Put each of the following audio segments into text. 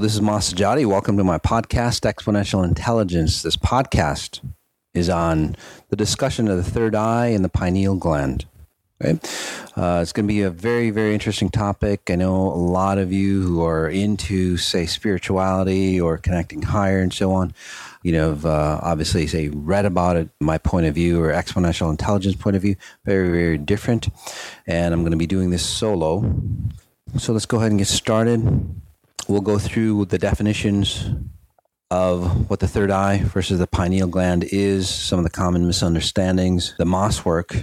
This is Masajati. Welcome to my podcast, Exponential Intelligence. This podcast is on the discussion of the third eye and the pineal gland. Okay? Uh, it's going to be a very, very interesting topic. I know a lot of you who are into, say, spirituality or connecting higher and so on, you know, have, uh, obviously, say, read about it, my point of view or exponential intelligence point of view, very, very different. And I'm going to be doing this solo. So let's go ahead and get started. We'll go through the definitions of what the third eye versus the pineal gland is, some of the common misunderstandings. The Moss work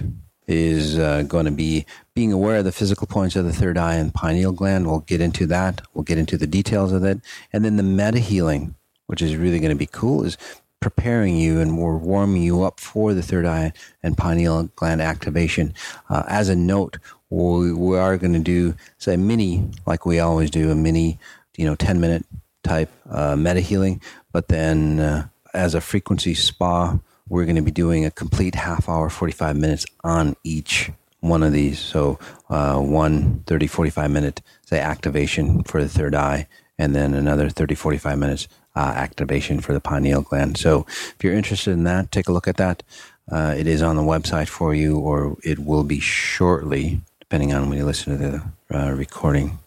is uh, going to be being aware of the physical points of the third eye and pineal gland. We'll get into that. We'll get into the details of it. And then the meta healing, which is really going to be cool, is preparing you and we're warming you up for the third eye and pineal gland activation. Uh, as a note, we, we are going to do, say, mini, like we always do, a mini, you know, 10 minute type uh, meta healing. But then uh, as a frequency spa, we're going to be doing a complete half hour, 45 minutes on each one of these. So uh, one 30, 45 minute, say, activation for the third eye, and then another 30, 45 minutes uh, activation for the pineal gland. So if you're interested in that, take a look at that. Uh, it is on the website for you, or it will be shortly, depending on when you listen to the uh, recording.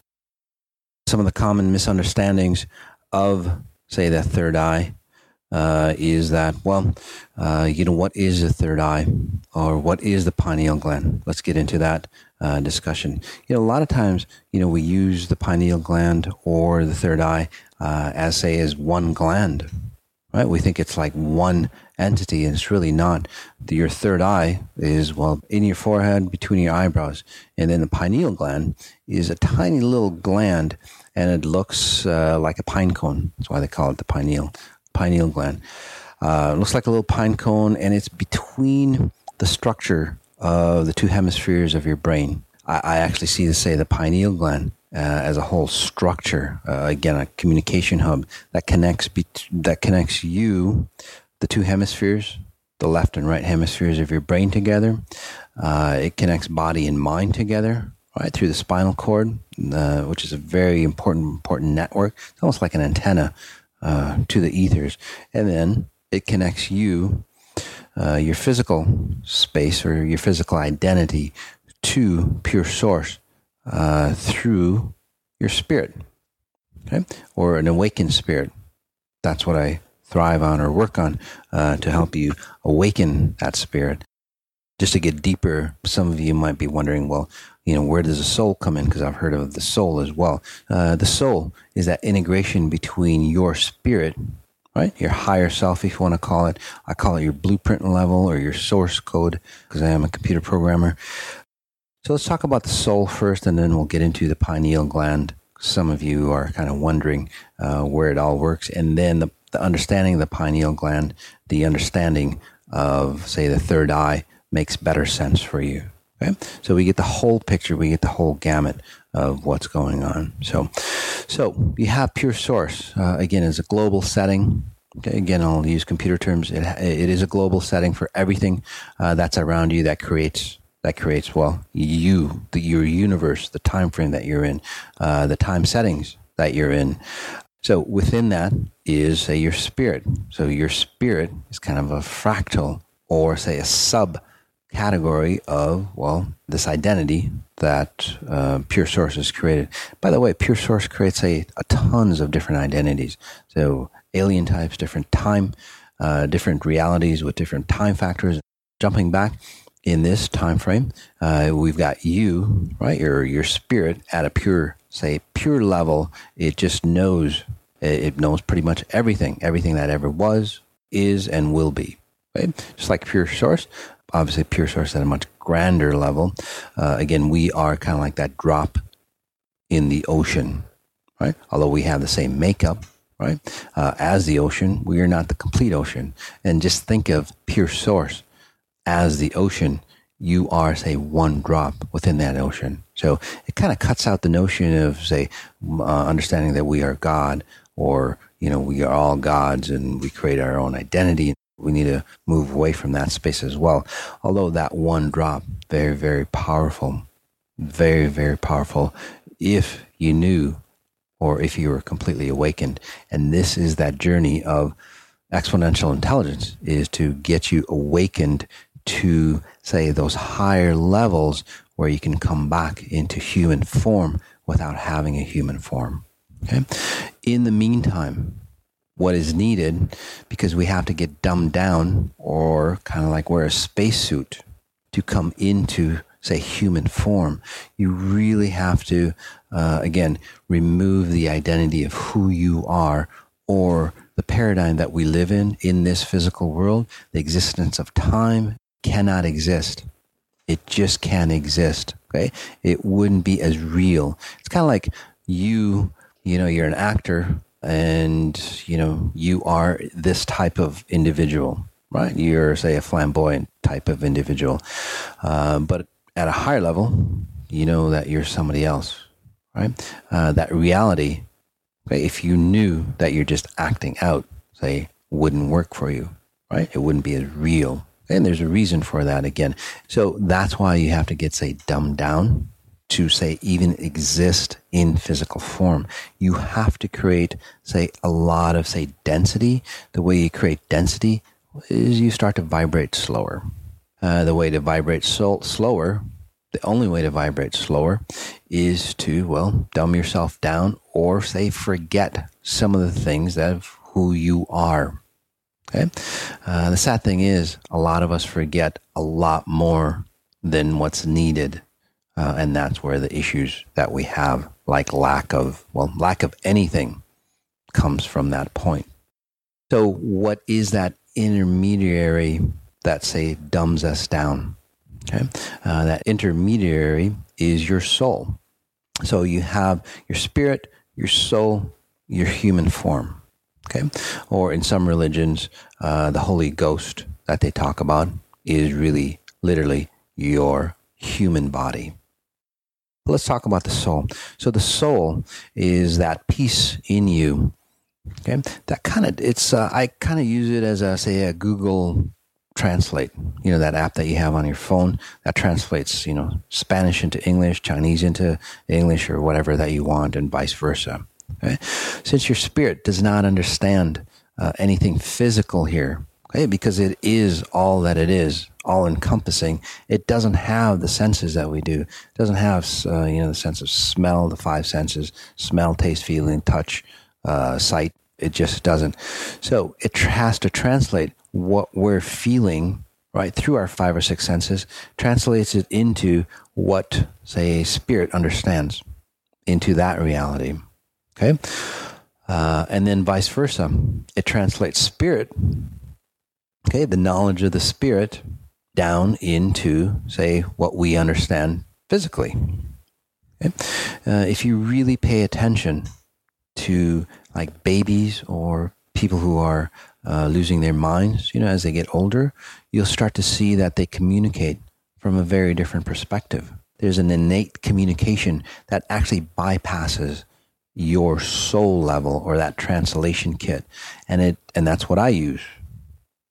Some of the common misunderstandings of, say, the third eye uh, is that, well, uh, you know, what is the third eye or what is the pineal gland? Let's get into that uh, discussion. You know, a lot of times, you know, we use the pineal gland or the third eye uh, as, say, as one gland, right? We think it's like one entity, and it's really not. Your third eye is, well, in your forehead, between your eyebrows. And then the pineal gland is a tiny little gland, and it looks uh, like a pine cone. That's why they call it the pineal pineal gland. Uh, looks like a little pine cone, and it's between the structure of the two hemispheres of your brain. I, I actually see the say the pineal gland uh, as a whole structure. Uh, again, a communication hub that connects be- that connects you, the two hemispheres, the left and right hemispheres of your brain together. Uh, it connects body and mind together. Right through the spinal cord, uh, which is a very important important network. It's almost like an antenna uh, to the ethers, and then it connects you, uh, your physical space or your physical identity, to pure source uh, through your spirit, okay, or an awakened spirit. That's what I thrive on or work on uh, to help you awaken that spirit. Just to get deeper, some of you might be wondering, well, you know, where does the soul come in? Because I've heard of the soul as well. Uh, the soul is that integration between your spirit, right? Your higher self, if you want to call it. I call it your blueprint level or your source code because I am a computer programmer. So let's talk about the soul first, and then we'll get into the pineal gland. Some of you are kind of wondering uh, where it all works, and then the, the understanding of the pineal gland, the understanding of, say, the third eye makes better sense for you. Okay? So we get the whole picture, we get the whole gamut of what's going on. So, so you have pure source. Uh, again, as a global setting. Okay, again, I'll use computer terms. It, it is a global setting for everything uh, that's around you that creates that creates well you, the, your universe, the time frame that you're in, uh, the time settings that you're in. So within that is say your spirit. So your spirit is kind of a fractal or say a sub category of, well, this identity that uh, Pure Source has created. By the way, Pure Source creates a, a tons of different identities. So alien types, different time, uh, different realities with different time factors. Jumping back in this time frame, uh, we've got you, right? Your your spirit at a pure, say, pure level. It just knows. It knows pretty much everything, everything that ever was, is, and will be. Right? Just like pure source, obviously pure source at a much grander level. Uh, again, we are kind of like that drop in the ocean, right? Although we have the same makeup, right? Uh, as the ocean, we are not the complete ocean. And just think of pure source as the ocean. You are, say, one drop within that ocean. So it kind of cuts out the notion of, say, uh, understanding that we are God or, you know, we are all gods and we create our own identity we need to move away from that space as well. Although that one drop, very, very powerful, very, very powerful. If you knew or if you were completely awakened. And this is that journey of exponential intelligence is to get you awakened to say those higher levels where you can come back into human form without having a human form. Okay. In the meantime, what is needed because we have to get dumbed down or kind of like wear a spacesuit to come into say human form. You really have to uh, again remove the identity of who you are or the paradigm that we live in in this physical world. The existence of time cannot exist. It just can't exist okay? It wouldn't be as real. It's kind of like you you know you're an actor and you know you are this type of individual. Right. You're say a flamboyant type of individual. Uh, but at a higher level you know that you're somebody else right? Uh, that reality okay, if you knew that you're just acting out say wouldn't work for you right? It wouldn't be as real. And there's a reason for that again. So that's why you have to get say dumbed down to say even exist in physical form. You have to create, say, a lot of, say, density. The way you create density is you start to vibrate slower. Uh, the way to vibrate so- slower, the only way to vibrate slower is to, well, dumb yourself down or say forget some of the things of who you are. Okay. Uh, the sad thing is, a lot of us forget a lot more than what's needed uh, and that's where the issues that we have, like lack of, well, lack of anything, comes from that point. So, what is that intermediary that, say, dumbs us down? Okay. Uh, that intermediary is your soul. So, you have your spirit, your soul, your human form. Okay. Or in some religions, uh, the Holy Ghost that they talk about is really literally your human body let's talk about the soul. So the soul is that piece in you. Okay, that kind of it's. Uh, I kind of use it as a say a Google Translate. You know that app that you have on your phone that translates you know Spanish into English, Chinese into English, or whatever that you want, and vice versa. Okay, since your spirit does not understand uh, anything physical here, okay, because it is all that it is, all encompassing. It doesn't have the senses that we do. It doesn't have, uh, you know, the sense of smell, the five senses, smell, taste, feeling, touch, uh, sight. It just doesn't. So it has to translate what we're feeling, right, through our five or six senses, translates it into what, say, a spirit understands, into that reality. Okay? Uh, and then vice versa. It translates spirit okay, the knowledge of the spirit down into, say, what we understand physically. Okay? Uh, if you really pay attention to like babies or people who are uh, losing their minds, you know, as they get older, you'll start to see that they communicate from a very different perspective. There's an innate communication that actually bypasses your soul level or that translation kit, and it and that's what I use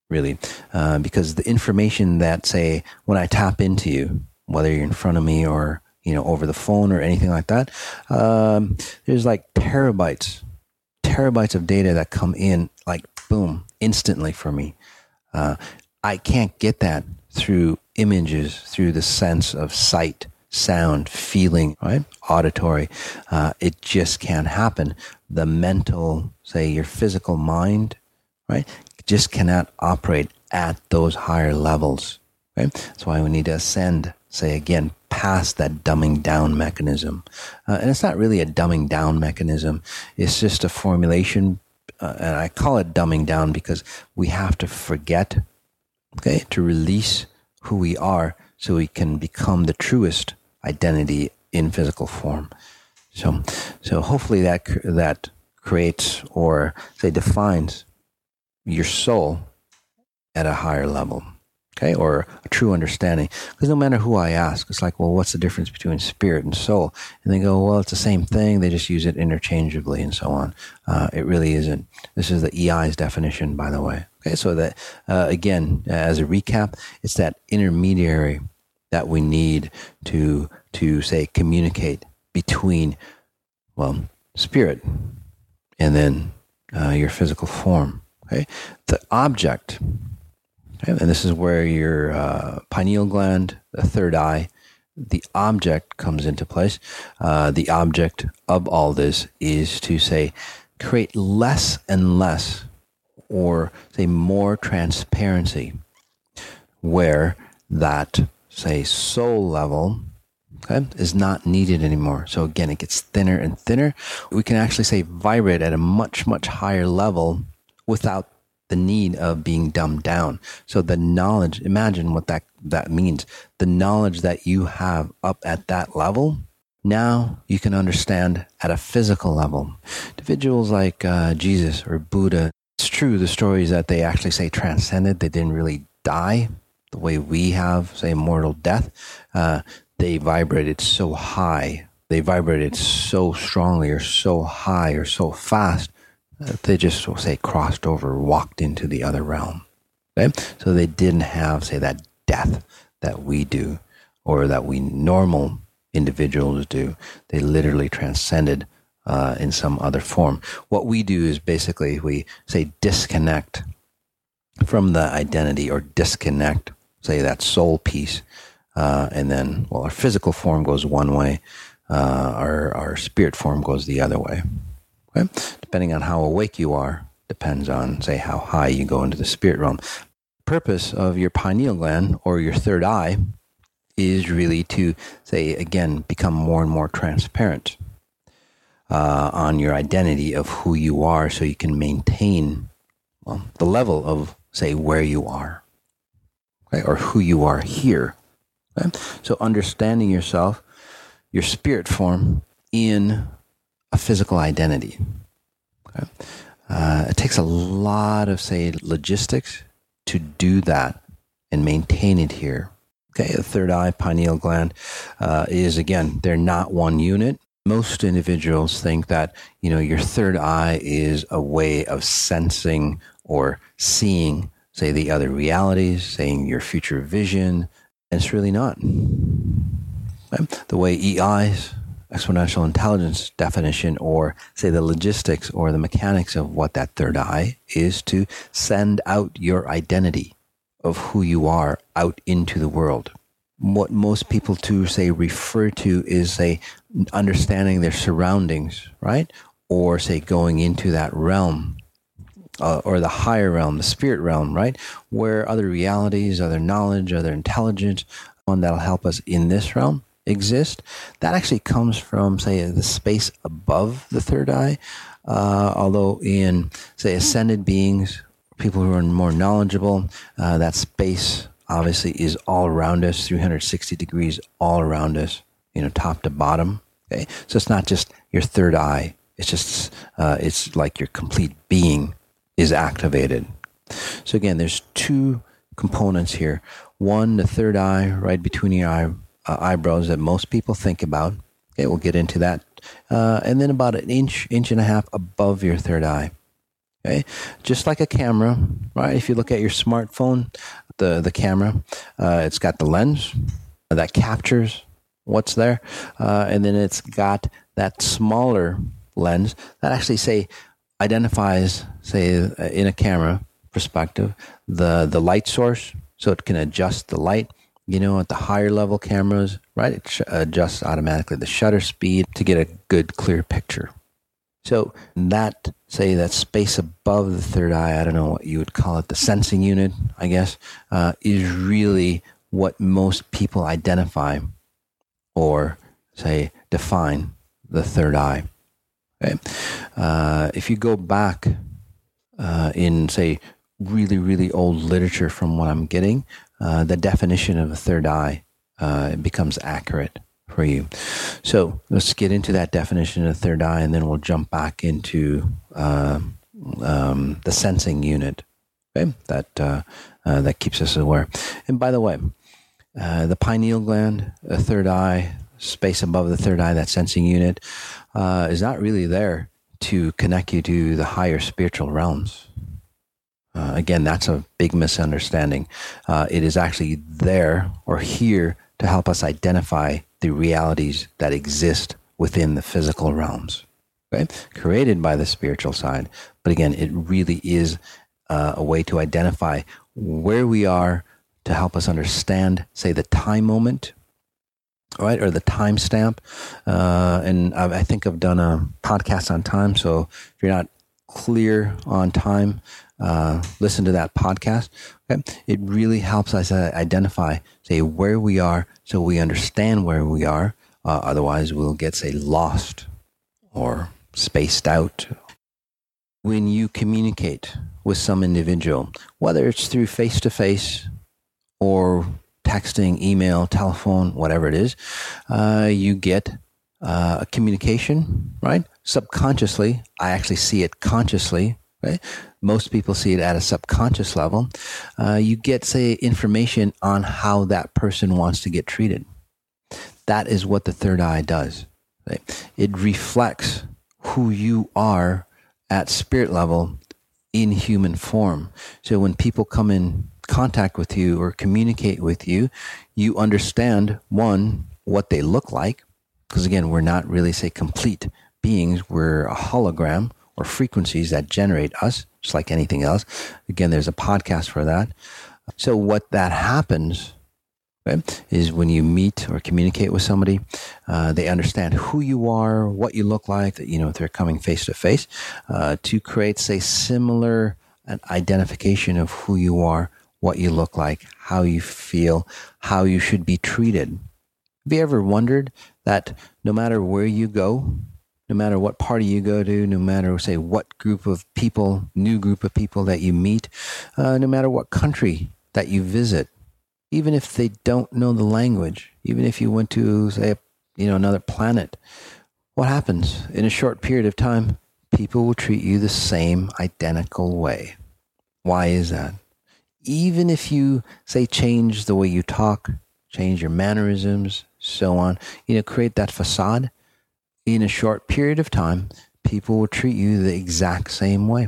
really, uh, because the information that say when I tap into you, whether you're in front of me or you know over the phone or anything like that, um, there's like terabytes, terabytes of data that come in like boom instantly for me. Uh, I can't get that through images, through the sense of sight, sound, feeling, right? Auditory. Uh, it just can't happen. The mental, say your physical mind, right, just cannot operate at those higher levels. That's why we need to ascend, say again, past that dumbing down mechanism. Uh, and it's not really a dumbing down mechanism, it's just a formulation. Uh, and I call it dumbing down because we have to forget, okay, to release who we are so we can become the truest identity in physical form. So, so hopefully that that creates or say defines your soul at a higher level, okay, or a true understanding. Because no matter who I ask, it's like, well, what's the difference between spirit and soul? And they go, well, it's the same thing. They just use it interchangeably and so on. Uh, it really isn't. This is the EI's definition, by the way. Okay, so that uh, again, as a recap, it's that intermediary that we need to to say communicate between, well, spirit, and then uh, your physical form. Okay, the object, okay? and this is where your uh, pineal gland, the third eye, the object comes into place. Uh, the object of all this is to say, create less and less, or say more transparency, where that say soul level okay, is not needed anymore. So again, it gets thinner and thinner. We can actually say vibrate at a much, much higher level without the need of being dumbed down. So the knowledge, imagine what that, that means. The knowledge that you have up at that level, now you can understand at a physical level. Individuals like uh, Jesus or Buddha, it's true, the stories that they actually say transcended, they didn't really die the way we have, say, mortal death. Uh, they vibrated so high, they vibrated so strongly or so high or so fast they just, we'll say, crossed over, walked into the other realm. Okay? So they didn't have, say, that death that we do or that we normal individuals do. They literally transcended uh, in some other form. What we do is basically we say disconnect from the identity or disconnect, say, that soul piece uh, and then, well, our physical form goes one way, uh, our, our spirit form goes the other way. Okay? Depending on how awake you are, depends on, say, how high you go into the spirit realm. Purpose of your pineal gland or your third eye is really to, say, again, become more and more transparent uh, on your identity of who you are so you can maintain well, the level of, say, where you are okay, or who you are here Okay? So understanding yourself, your spirit form in a physical identity. Okay? Uh, it takes a lot of, say, logistics to do that and maintain it here. Okay, the third eye, pineal gland, uh, is again, they're not one unit. Most individuals think that, you know, your third eye is a way of sensing or seeing, say, the other realities, saying your future vision, And it's really not. The way EI's exponential intelligence definition, or say the logistics or the mechanics of what that third eye is to send out your identity of who you are out into the world. What most people to say refer to is say understanding their surroundings, right? Or say going into that realm uh, or the higher realm, the spirit realm, right? Where other realities, other knowledge, other intelligence, one that'll help us in this realm exist. That actually comes from, say, the space above the third eye. Uh, although in, say, ascended beings, people who are more knowledgeable, uh, that space obviously is all around us, 360 degrees all around us, you know, top to bottom. Okay, so it's not just your third eye. It's just, uh, it's like your complete being is activated. So again, there's two components here. One, the third eye, right between your eye, uh, eyebrows that most people think about. Okay, we'll get into that. Uh, and then about an inch, inch and a half above your third eye. Okay, just like a camera, right? If you look at your smartphone, the the camera, uh, it's got the lens that captures what's there, uh, and then it's got that smaller lens that actually say identifies, say, in a camera perspective, the, the light source, so it can adjust the light. You know, at the higher level cameras, right, it sh- adjusts automatically the shutter speed to get a good, clear picture. So that, say, that space above the third eye, I don't know what you would call it, the sensing unit, I guess, uh, is really what most people identify or, say, define the third eye. Okay. Uh, if you go back uh, in, say, really, really old literature from what I'm getting, uh, the definition of a third eye uh, becomes accurate for you. So let's get into that definition of third eye, and then we'll jump back into uh, um, the sensing unit. Okay, that uh, that keeps us aware. And by the way, the pineal gland, a third eye, space above the third eye, that sensing unit, uh, is not really there to connect you to the higher spiritual realms. Uh, again, that's a big misunderstanding. Uh, it is actually there or here to help us identify the realities that exist within the physical realms. right? Created by the spiritual side. But again, it really is uh, a way to identify where we are to help us understand, say, the time moment, right, or the timestamp. Uh, and I, I think I've done a podcast on time. So if you're not clear on time, uh, listen to that podcast. Okay? It really helps us identify, say, where we are so we understand where we are. Uh, otherwise, we'll get, say, lost or spaced out. When you communicate with some individual, whether it's through face to face or texting, email, telephone, whatever it is, uh, you get uh, a communication, right? Subconsciously, I actually see it consciously, right? Most people see it at a subconscious level. Uh, you get, say, information on how that person wants to get treated. That is what the third eye does. Right? It reflects who you are at spirit level in human form. So when people come in contact with you or communicate with you, you understand one, what they look like. Because again, we're not really, say, complete beings. We're a hologram or frequencies that generate us, just like anything else. Again, there's a podcast for that. So what that happens right, is when you meet or communicate with somebody, uh, they understand who you are, what you look like, that, you know, if they're coming face to face, uh, to create, say, similar an identification of who you are, what you look like, how you feel, how you should be treated. Have you ever wondered that no matter where you go, no matter what party you go to, no matter, say, what group of people, new group of people that you meet, uh, no matter what country that you visit, even if they don't know the language, even if you went to, say, you know, another planet, what happens in a short period of time? People will treat you the same identical way. Why is that? Even if you say change the way you talk, change your mannerisms, so on, you know, create that facade, in a short period of time, people will treat you the exact same way.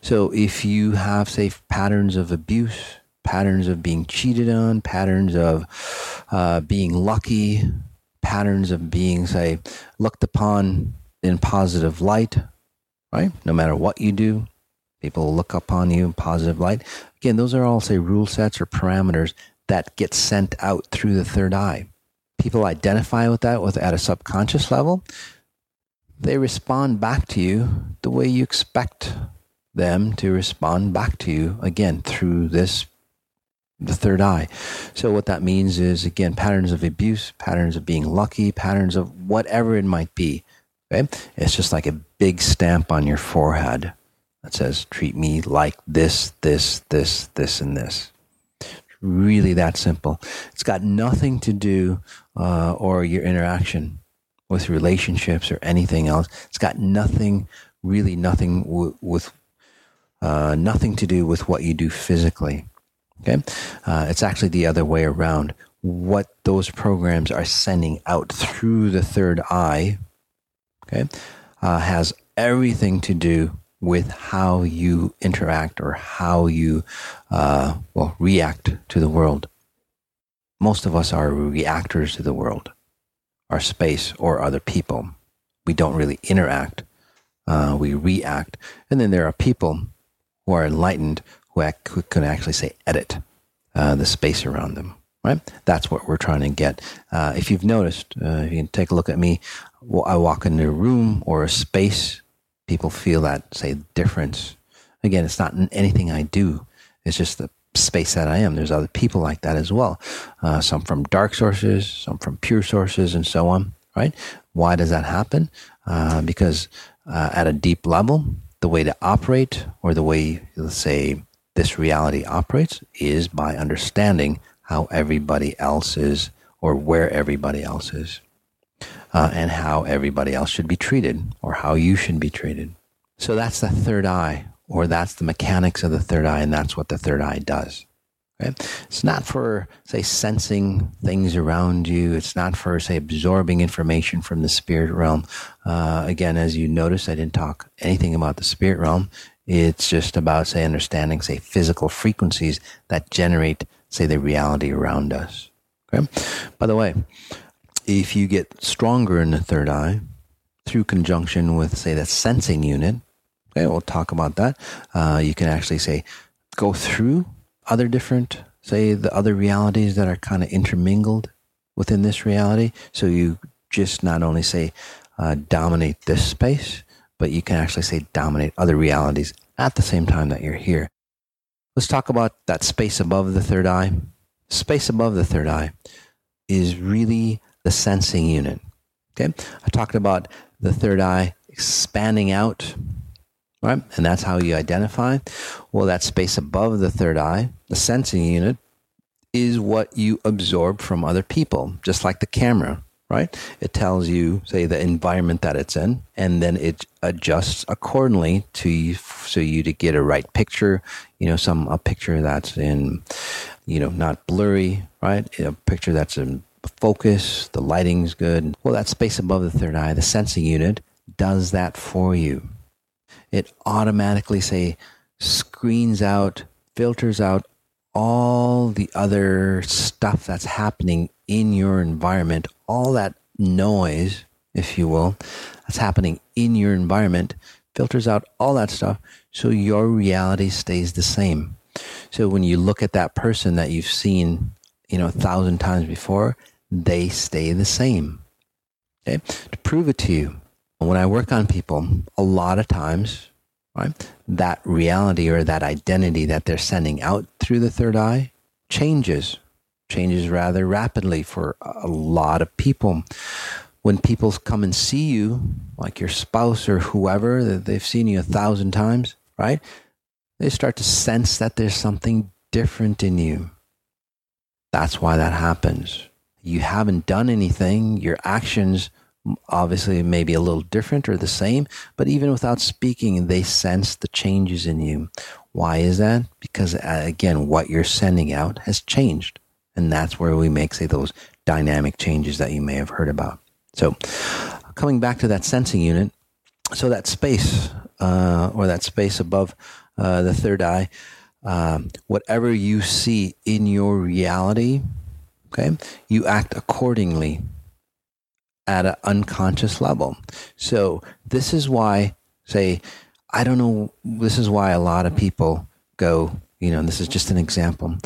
So if you have, say, patterns of abuse, patterns of being cheated on, patterns of uh, being lucky, patterns of being, say, looked upon in positive light, right? No matter what you do, people look upon you in positive light. Again, those are all, say, rule sets or parameters that get sent out through the third eye people identify with that with at a subconscious level, they respond back to you the way you expect them to respond back to you again through this the third eye. So what that means is again patterns of abuse, patterns of being lucky, patterns of whatever it might be. Okay? It's just like a big stamp on your forehead that says treat me like this, this, this, this and this really that simple. It's got nothing to do uh, or your interaction with relationships or anything else. It's got nothing, really nothing w- with uh, nothing to do with what you do physically. Okay, uh, it's actually the other way around. What those programs are sending out through the third eye, okay, uh, has everything to do with how you interact or how you uh, well react to the world. Most of us are reactors to the world, our space, or other people. We don't really interact. Uh, we react, and then there are people who are enlightened who, act, who can actually say edit uh, the space around them. Right? That's what we're trying to get. Uh, if you've noticed, uh, you can take a look at me. I walk into a room or a space people feel that say difference. Again, it's not anything I do. It's just the space that I am. There's other people like that as well. Uh, some from dark sources, some from pure sources, and so on. Right? Why does that happen? Uh, because uh, at a deep level, the way to operate, or the way, let's say, this reality operates, is by understanding how everybody else is, or where everybody else is uh, and how everybody else should be treated or how you should be treated. So that's the third eye, or that's the mechanics of the third eye, and that's what the third eye does. It's not for, say, sensing things around you. It's not for, say, absorbing information from the spirit realm. Uh, again, as you notice, I didn't talk anything about the spirit realm. It's just about, say, understanding, say, physical frequencies that generate, say, the reality around us. Okay? By the way, if you get stronger in the third eye, through conjunction with, say, the sensing unit. Okay, we'll talk about that. Uh, you can actually say, go through other different, say, the other realities that are kind of intermingled within this reality. So you just not only say, uh, dominate this space, but you can actually say dominate other realities at the same time that you're here. Let's talk about that space above the third eye. Space above the third eye is really the sensing unit. Okay. I talked about the third eye expanding out, right? And that's how you identify. Well, that space above the third eye, the sensing unit, is what you absorb from other people, just like the camera, right? It tells you, say, the environment that it's in, and then it adjusts accordingly to you, so you to get a right picture. You know, some a picture that's in, you know, not blurry, right? A picture that's in focus, the lighting's good. Well, that space above the third eye, the sensing unit, does that for you. It automatically, say, screens out, filters out all the other stuff that's happening in your environment, all that noise, if you will, that's happening in your environment, filters out all that stuff so your reality stays the same. So when you look at that person that you've seen, you know, a thousand times before, they stay the same. Okay? To prove it to you, when I work on people, a lot of times, right, that reality or that identity that they're sending out through the third eye changes, changes rather rapidly for a lot of people. When people come and see you, like your spouse or whoever, that they've seen you a thousand times, right? They start to sense that there's something different in you. That's why that happens you haven't done anything. Your actions obviously maybe a little different or the same, but even without speaking, they sense the changes in you. Why is that? Because uh, again, what you're sending out has changed. And that's where we make, say, those dynamic changes that you may have heard about. So, coming back to that sensing unit, so that space uh, or that space above uh, the third eye, um, whatever you see in your reality, Okay. You act accordingly at an unconscious level. So this is why, say, I don't know, this is why a lot of people go, you know, this is just an example.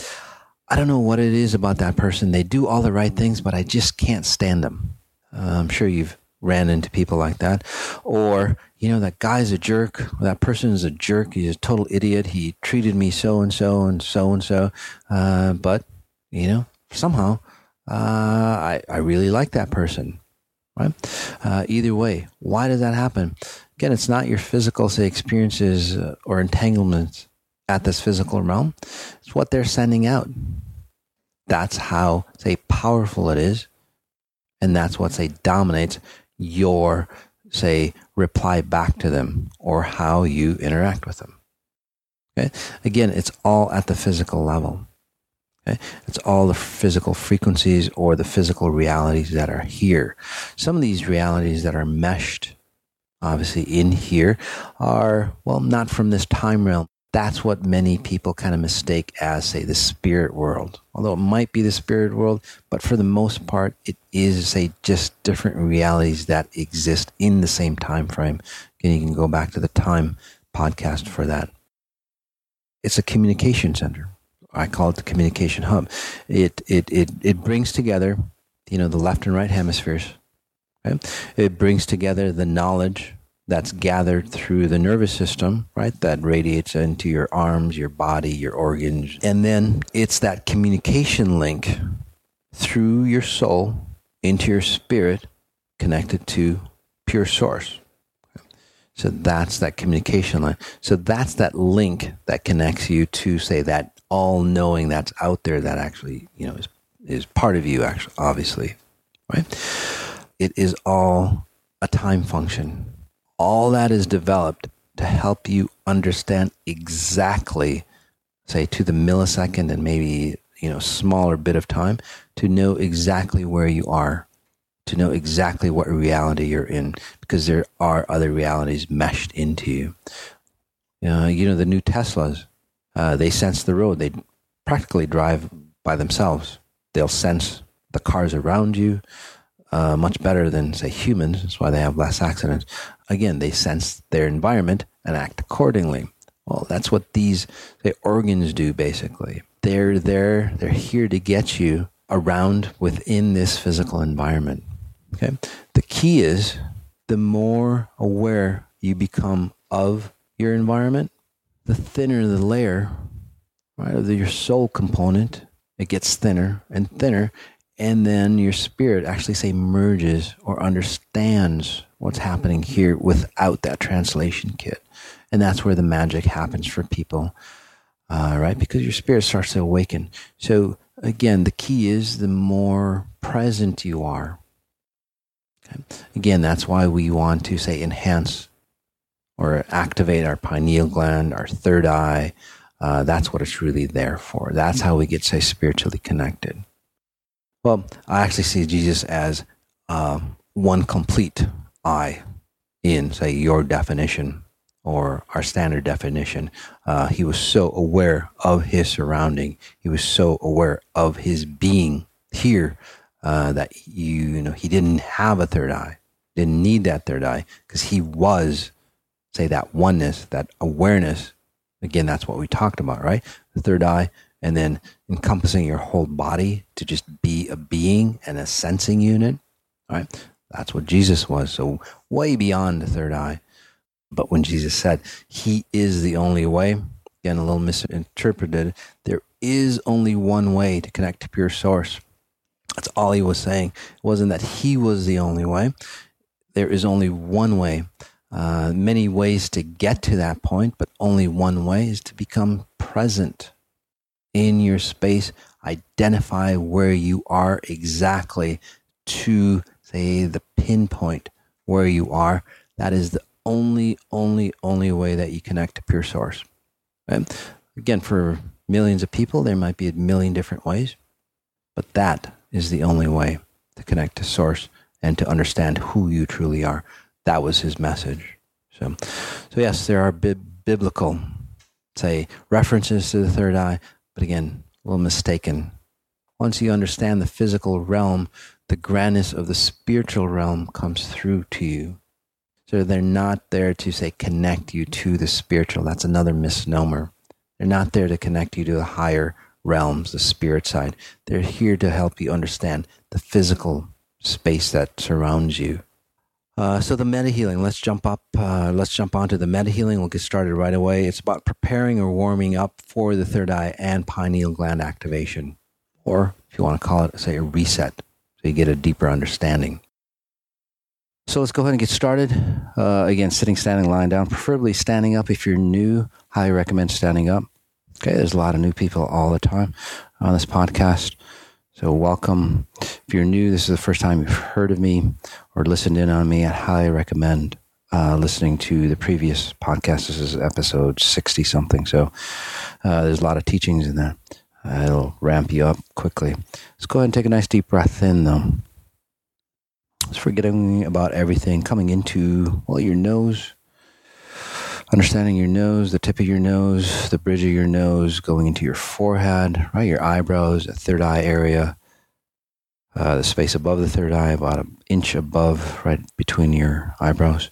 I don't know what it is about that person. They do all the right things, but I just can't stand them. Uh, I'm sure you've ran into people like that. Or, you know, that guy's a jerk. or That person is a jerk. He's a total idiot. He treated me so and so and so and so. Uh, but, you know, somehow uh, I, I really like that person, right? Uh, either way, why does that happen? Again, it's not your physical, say, experiences uh, or entanglements at this physical realm. It's what they're sending out. That's how, say, powerful it is. And that's what, say, dominates your, say, reply back to them or how you interact with them. Okay? Again, it's all at the physical level. Okay? It's all the physical frequencies or the physical realities that are here. Some of these realities that are meshed, obviously, in here are, well, not from this time realm. That's what many people kind of mistake as, say, the spirit world. Although it might be the spirit world, but for the most part, it is, say, just different realities that exist in the same time frame. Again, you can go back to the time podcast for that. It's a communication center. I call it the communication hub. It it it it brings together, you know, the left and right hemispheres. Okay? It brings together the knowledge that's gathered through the nervous system, right? That radiates into your arms, your body, your organs, and then it's that communication link through your soul into your spirit, connected to pure source. So that's that communication line. So that's that link that connects you to, say, that all knowing that's out there that actually, you know, is, is part of you, actually, obviously, right? It is all a time function. All that is developed to help you understand exactly, say, to the millisecond and maybe, you know, smaller bit of time to know exactly where you are, to know exactly what reality you're in, because there are other realities meshed into you. Uh, you know, the new Teslas, uh, they sense the road. They practically drive by themselves. They'll sense the cars around you. uh, much better than, say, humans. That's why they have less accidents. Again, they sense their environment and act accordingly. Well, that's what these say, organs do, basically. They're there, they're here to get you around within this physical environment. Okay. The key is the more aware you become of your environment, the thinner the layer, right, of your soul component, it gets thinner and thinner. And then your spirit actually say merges or understands what's happening here without that translation kit. And that's where the magic happens for people, uh, right? Because your spirit starts to awaken. So again, the key is the more present you are. Okay? Again, that's why we want to say enhance or activate our pineal gland, our third eye. Uh, that's what it's really there for. That's how we get, say, spiritually connected. Well, I actually see Jesus as uh, one complete eye in, say, your definition or our standard definition. Uh, he was so aware of his surrounding. He was so aware of his being here uh, that you, you know he didn't have a third eye, didn't need that third eye because he was, say, that oneness, that awareness. Again, that's what we talked about, right? The third eye, and then encompassing your whole body to just be a being and a sensing unit, right? That's what Jesus was. So way beyond the third eye. But when Jesus said, He is the only way, again, a little misinterpreted, there is only one way to connect to pure source. That's all he was saying. It wasn't that he was the only way. There is only one way. Uh, many ways to get to that point, but only one way is to become present in your space. Identify where you are exactly to say the pinpoint where you are. That is the only, only, only way that you connect to pure source. Right? Again, for millions of people, there might be a million different ways, but that is the only way to connect to source and to understand who you truly are. That was his message. So, so yes, there are bi- biblical, say, references to the third eye, but again, a little mistaken. Once you understand the physical realm, the grandness of the spiritual realm comes through to you. So they're not there to say connect you to the spiritual. That's another misnomer. They're not there to connect you to the higher realms, the spirit side. They're here to help you understand the physical space that surrounds you. Uh, so the meta healing. Let's jump up. Uh, let's jump onto the meta healing. We'll get started right away. It's about preparing or warming up for the third eye and pineal gland activation, or if you want to call it, say a reset, so you get a deeper understanding. So let's go ahead and get started. Uh, again, sitting, standing, lying down, preferably standing up. If you're new, highly recommend standing up. Okay, there's a lot of new people all the time on this podcast. So welcome. If you're new, this is the first time you've heard of me or listened in on me, I highly recommend uh, listening to the previous podcast. This is episode 60 something. So uh, there's a lot of teachings in there. It'll ramp you up quickly. Let's go ahead and take a nice deep breath in, though just forgetting about everything coming into, well, your nose, understanding your nose, the tip of your nose, the bridge of your nose, going into your forehead, right? Your eyebrows, the third eye area, uh, the space above the third eye, about an inch above, right between your eyebrows.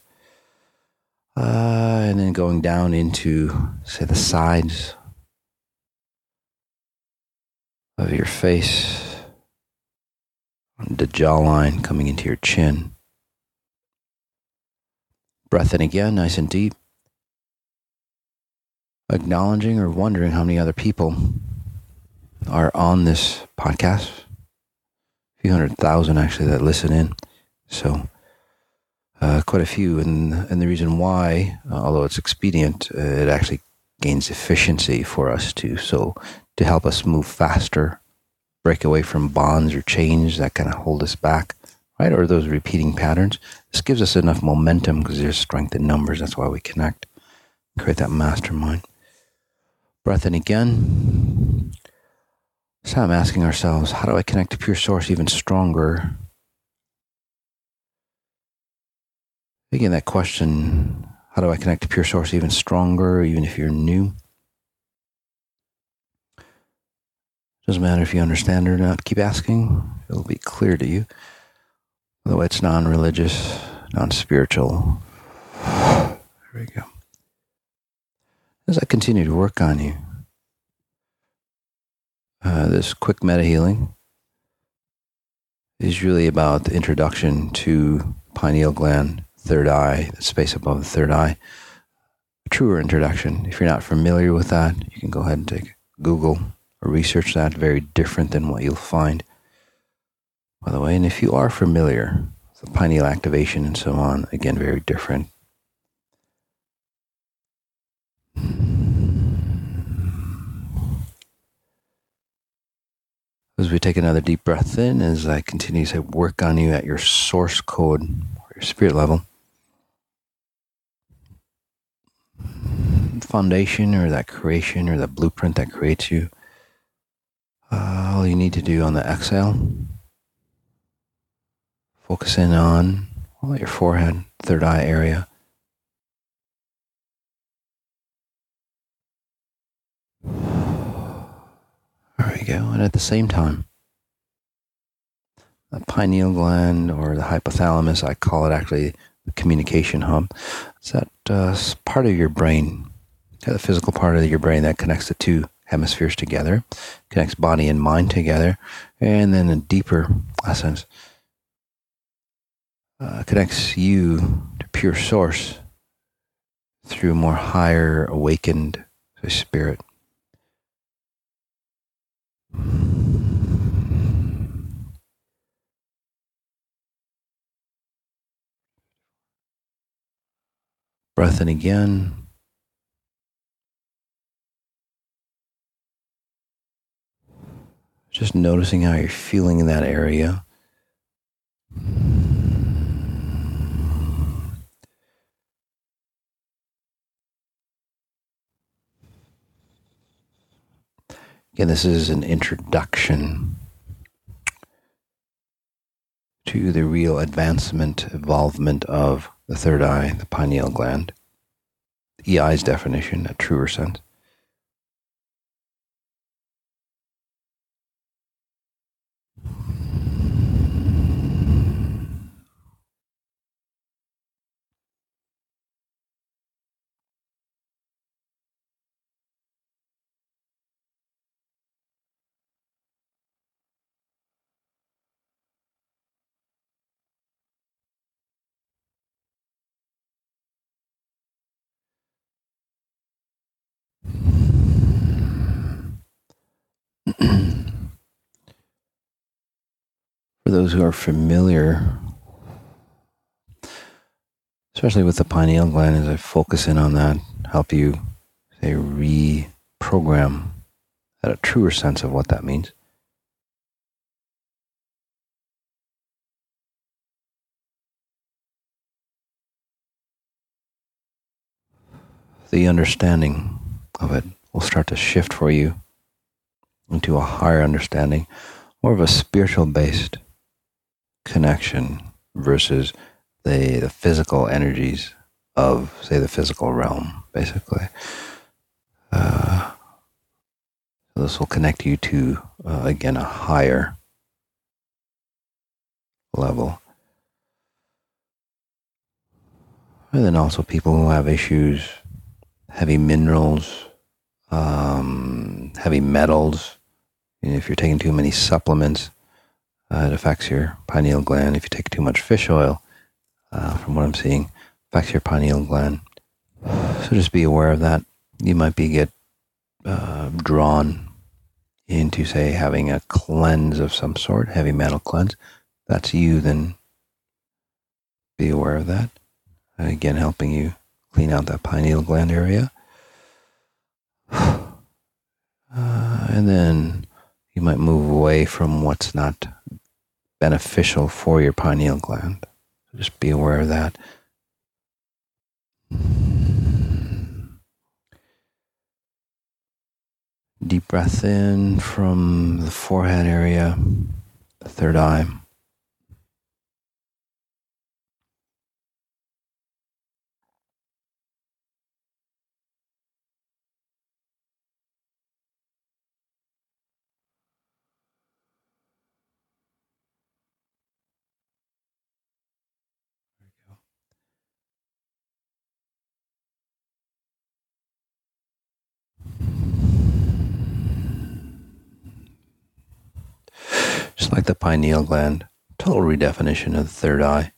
Uh, and then going down into, say, the sides of your face the jawline coming into your chin. Breath in again, nice and deep. Acknowledging or wondering how many other people are on this podcast. A few hundred thousand actually that listen in. So, uh, quite a few. And, and the reason why, uh, although it's expedient, uh, it actually gains efficiency for us too. So, to help us move faster break away from bonds or chains that kind of hold us back, right? Or those repeating patterns. This gives us enough momentum because there's strength in numbers. That's why we connect, create that mastermind. Breath in again. So I'm asking ourselves, how do I connect to pure source even stronger? Again, that question, how do I connect to pure source even stronger, even if you're new? Doesn't matter if you understand or not, keep asking. It'll be clear to you. Although it's non religious, non spiritual. There we go. As I continue to work on you, uh, this quick meta healing is really about the introduction to pineal gland, third eye, the space above the third eye. A truer introduction. If you're not familiar with that, you can go ahead and take Google or research that. Very different than what you'll find. By the way, and if you are familiar with the pineal activation and so on, again, very different. As we take another deep breath in, as I continue to work on you at your source code or your spirit level, foundation or that creation or that blueprint that creates you, uh, all you need to do on the exhale, focus in on your forehead, third eye area. There we go. And at the same time, the pineal gland or the hypothalamus, I call it actually the communication hub. It's that uh, part of your brain, the physical part of your brain that connects the two hemispheres together, connects body and mind together, and then a deeper essence uh, connects you to pure source through more higher awakened spirit. Breath in again. Just noticing how you're feeling in that area. Again, this is an introduction to the real advancement, evolvement of the third eye, the pineal gland. The EI's definition, a truer sense. For those who are familiar, especially with the pineal gland, as I focus in on that, help you say reprogram at a truer sense of what that means. The understanding of it will start to shift for you into a higher understanding, more of a spiritual based connection versus the, the physical energies of, say, the physical realm, basically. Uh, this will connect you to, uh, again, a higher level. And then also people who have issues, heavy minerals, um, heavy metals. And if you're taking too many supplements, uh, it affects your pineal gland. If you take too much fish oil, uh, from what I'm seeing, affects your pineal gland. So just be aware of that. You might be get uh, drawn into, say, having a cleanse of some sort, heavy metal cleanse. That's you. Then be aware of that. Again, helping you clean out that pineal gland area. Uh, and then you might move away from what's not beneficial for your pineal gland. Just be aware of that. Deep breath in from the forehead area, the third eye. just like the pineal gland. Total redefinition of the third eye.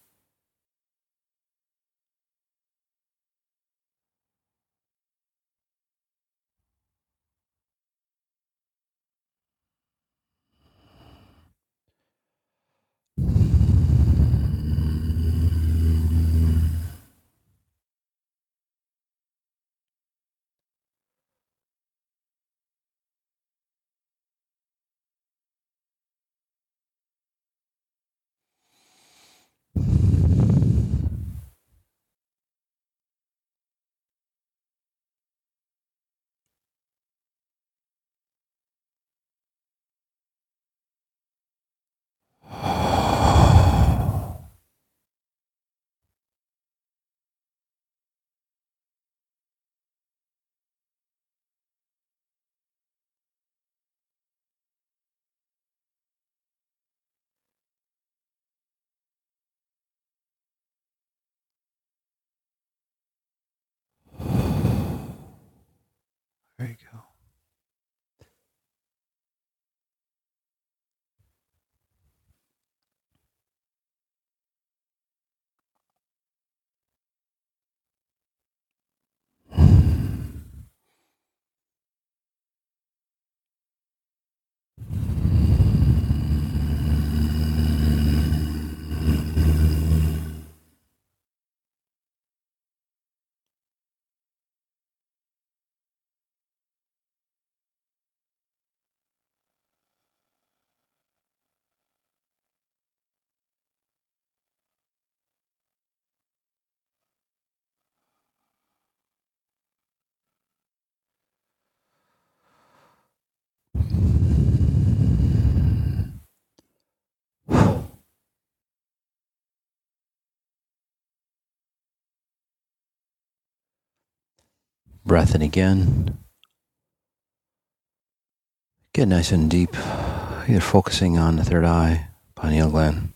There you go. Breath in again. Get nice and deep. You're focusing on the third eye, pineal gland.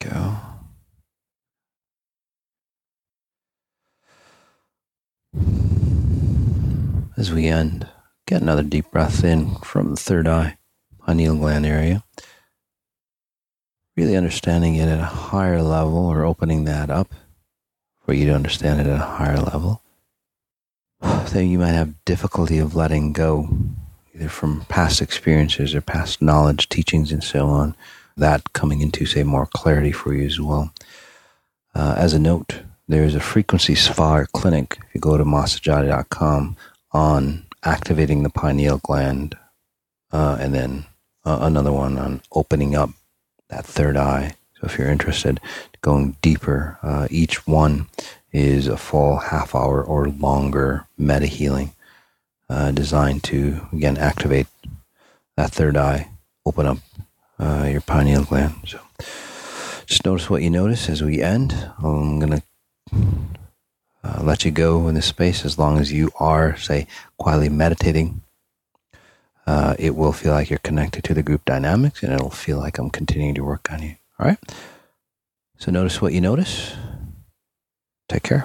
go. As we end, get another deep breath in from the third eye, pineal gland area. Really understanding it at a higher level or opening that up for you to understand it at a higher level. Then you might have difficulty of letting go, either from past experiences or past knowledge, teachings, and so on that coming into, say, more clarity for you as well. Uh, as a note, there's a frequency spa clinic, if you go to masajati.com, on activating the pineal gland, uh, and then uh, another one on opening up that third eye. So if you're interested, going deeper, uh, each one is a full half hour or longer meta healing uh, designed to, again, activate that third eye, open up uh, your pineal gland. So just notice what you notice as we end. I'm to uh, let you go in this space as long as you are, say, quietly meditating. Uh, it will feel like you're connected to the group dynamics and it'll feel like I'm continuing to work on you. All right? So notice what you notice. Take care.